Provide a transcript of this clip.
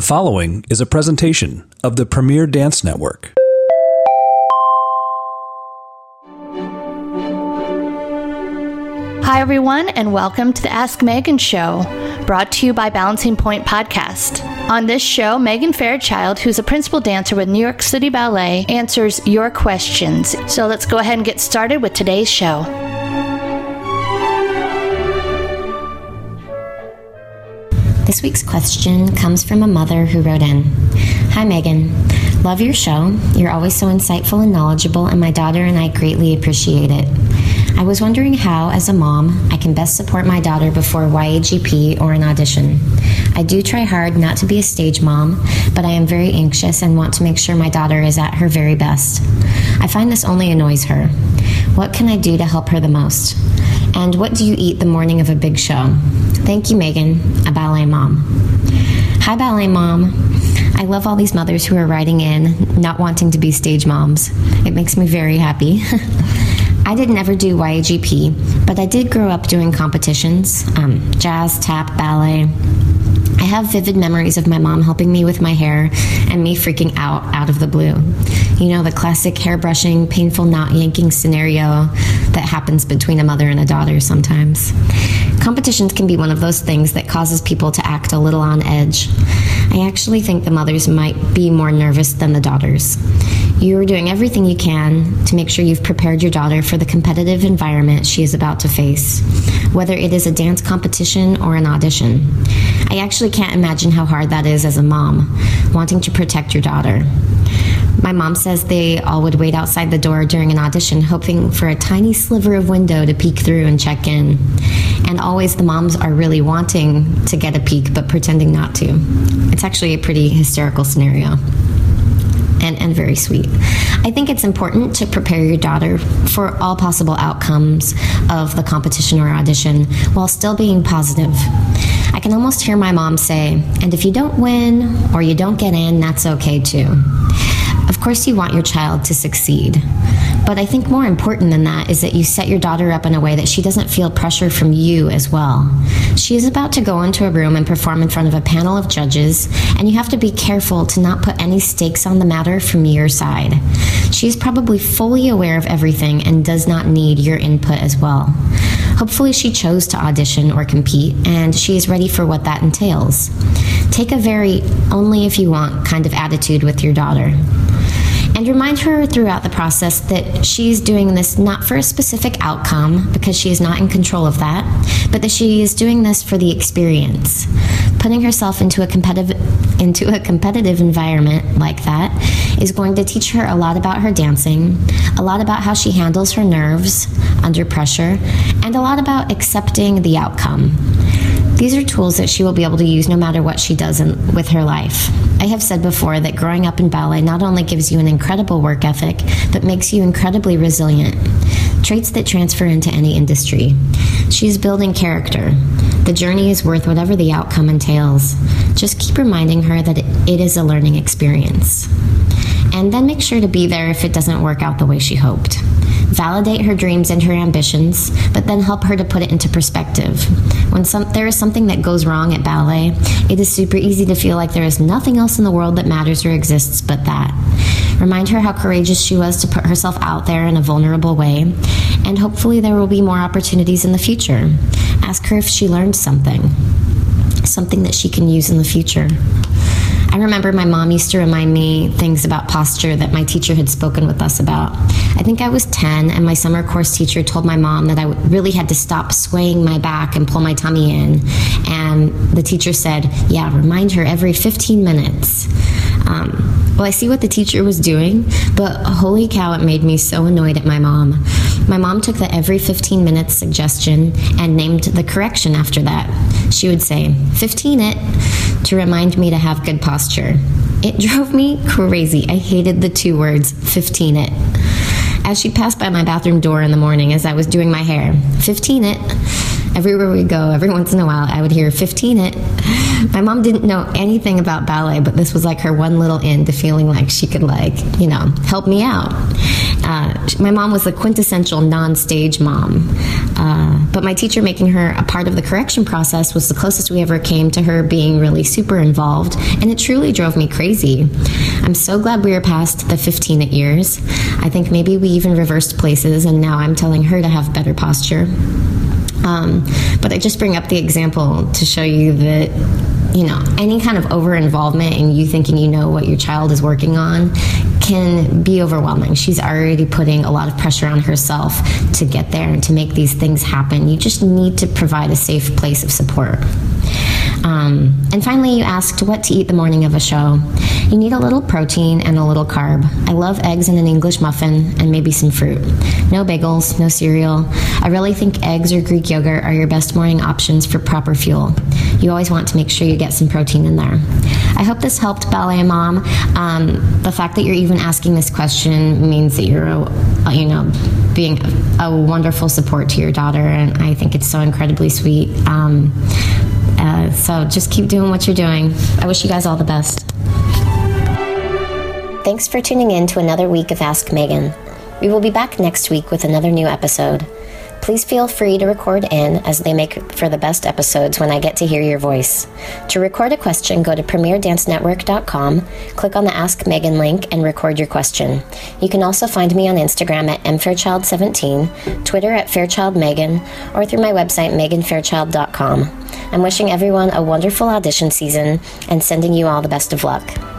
The following is a presentation of the Premier Dance Network. Hi, everyone, and welcome to the Ask Megan Show, brought to you by Balancing Pointe Podcast. On this show, Megan Fairchild, who's a principal dancer with New York City Ballet, answers your questions. So let's go ahead and get started with today's show. This week's question comes from a mother who wrote in Hi, Megan. Love your show. You're always so insightful and knowledgeable, and my daughter and I greatly appreciate it. I was wondering how, as a mom, I can best support my daughter before YAGP or an audition. I do try hard not to be a stage mom, but I am very anxious and want to make sure my daughter is at her very best. I find this only annoys her. What can I do to help her the most? And what do you eat the morning of a big show? Thank you, Megan, a ballet mom. Hi, ballet mom. I love all these mothers who are writing in, not wanting to be stage moms. It makes me very happy. I did never do YAGP, but I did grow up doing competitions um, jazz, tap, ballet. I have vivid memories of my mom helping me with my hair and me freaking out out of the blue. You know, the classic hair brushing, painful knot yanking scenario that happens between a mother and a daughter sometimes. Competitions can be one of those things that causes people to act a little on edge. I actually think the mothers might be more nervous than the daughters. You are doing everything you can to make sure you've prepared your daughter for the competitive environment she is about to face, whether it is a dance competition or an audition. I actually can't imagine how hard that is as a mom, wanting to protect your daughter. My mom says they all would wait outside the door during an audition, hoping for a tiny sliver of window to peek through and check in. And always the moms are really wanting to get a peek, but pretending not to. It's actually a pretty hysterical scenario. And, and very sweet. I think it's important to prepare your daughter for all possible outcomes of the competition or audition while still being positive. I can almost hear my mom say, and if you don't win or you don't get in, that's okay too. Of course, you want your child to succeed. But I think more important than that is that you set your daughter up in a way that she doesn't feel pressure from you as well. She is about to go into a room and perform in front of a panel of judges, and you have to be careful to not put any stakes on the matter from your side. She is probably fully aware of everything and does not need your input as well. Hopefully, she chose to audition or compete, and she is ready for what that entails. Take a very only if you want kind of attitude with your daughter and remind her throughout the process that she's doing this not for a specific outcome because she is not in control of that, but that she is doing this for the experience. Putting herself into a competitive into a competitive environment like that is going to teach her a lot about her dancing, a lot about how she handles her nerves under pressure, and a lot about accepting the outcome. These are tools that she will be able to use no matter what she does in, with her life. I have said before that growing up in ballet not only gives you an incredible work ethic, but makes you incredibly resilient. Traits that transfer into any industry. She's building character. The journey is worth whatever the outcome entails. Just keep reminding her that it is a learning experience. And then make sure to be there if it doesn't work out the way she hoped validate her dreams and her ambitions, but then help her to put it into perspective. When some, there is something that goes wrong at ballet, it is super easy to feel like there is nothing else in the world that matters or exists but that. Remind her how courageous she was to put herself out there in a vulnerable way, and hopefully there will be more opportunities in the future. Ask her if she learned something, something that she can use in the future. I remember my mom used to remind me things about posture that my teacher had spoken with us about. I think I was 10, and my summer course teacher told my mom that I really had to stop swaying my back and pull my tummy in. And the teacher said, Yeah, remind her every 15 minutes. Um, well, I see what the teacher was doing, but holy cow, it made me so annoyed at my mom. My mom took the every 15 minutes suggestion and named the correction after that. She would say, 15 it, to remind me to have good posture. It drove me crazy. I hated the two words, 15 it. As she passed by my bathroom door in the morning as I was doing my hair, 15 it, Everywhere we go, every once in a while, I would hear 15 it. My mom didn't know anything about ballet, but this was like her one little end to feeling like she could, like, you know, help me out. Uh, my mom was the quintessential non stage mom. Uh, but my teacher making her a part of the correction process was the closest we ever came to her being really super involved, and it truly drove me crazy. I'm so glad we are past the 15 at years. I think maybe we even reversed places, and now I'm telling her to have better posture. Um, but I just bring up the example to show you that you know any kind of over involvement in you thinking you know what your child is working on can be overwhelming. She's already putting a lot of pressure on herself to get there and to make these things happen. You just need to provide a safe place of support. Um, and finally, you asked what to eat the morning of a show. You need a little protein and a little carb. I love eggs and an English muffin and maybe some fruit. No bagels, no cereal. I really think eggs or Greek yogurt are your best morning options for proper fuel. You always want to make sure you get some protein in there. I hope this helped, Ballet Mom. Um, the fact that you're even asking this question means that you're, a, you know, being a wonderful support to your daughter, and I think it's so incredibly sweet. Um, uh, so just keep doing what you're doing. I wish you guys all the best. Thanks for tuning in to another week of Ask Megan. We will be back next week with another new episode. Please feel free to record in as they make for the best episodes when I get to hear your voice. To record a question, go to premierdancenetwork.com, click on the Ask Megan link, and record your question. You can also find me on Instagram at mfairchild17, Twitter at fairchildmegan, or through my website meganfairchild.com. I'm wishing everyone a wonderful audition season and sending you all the best of luck.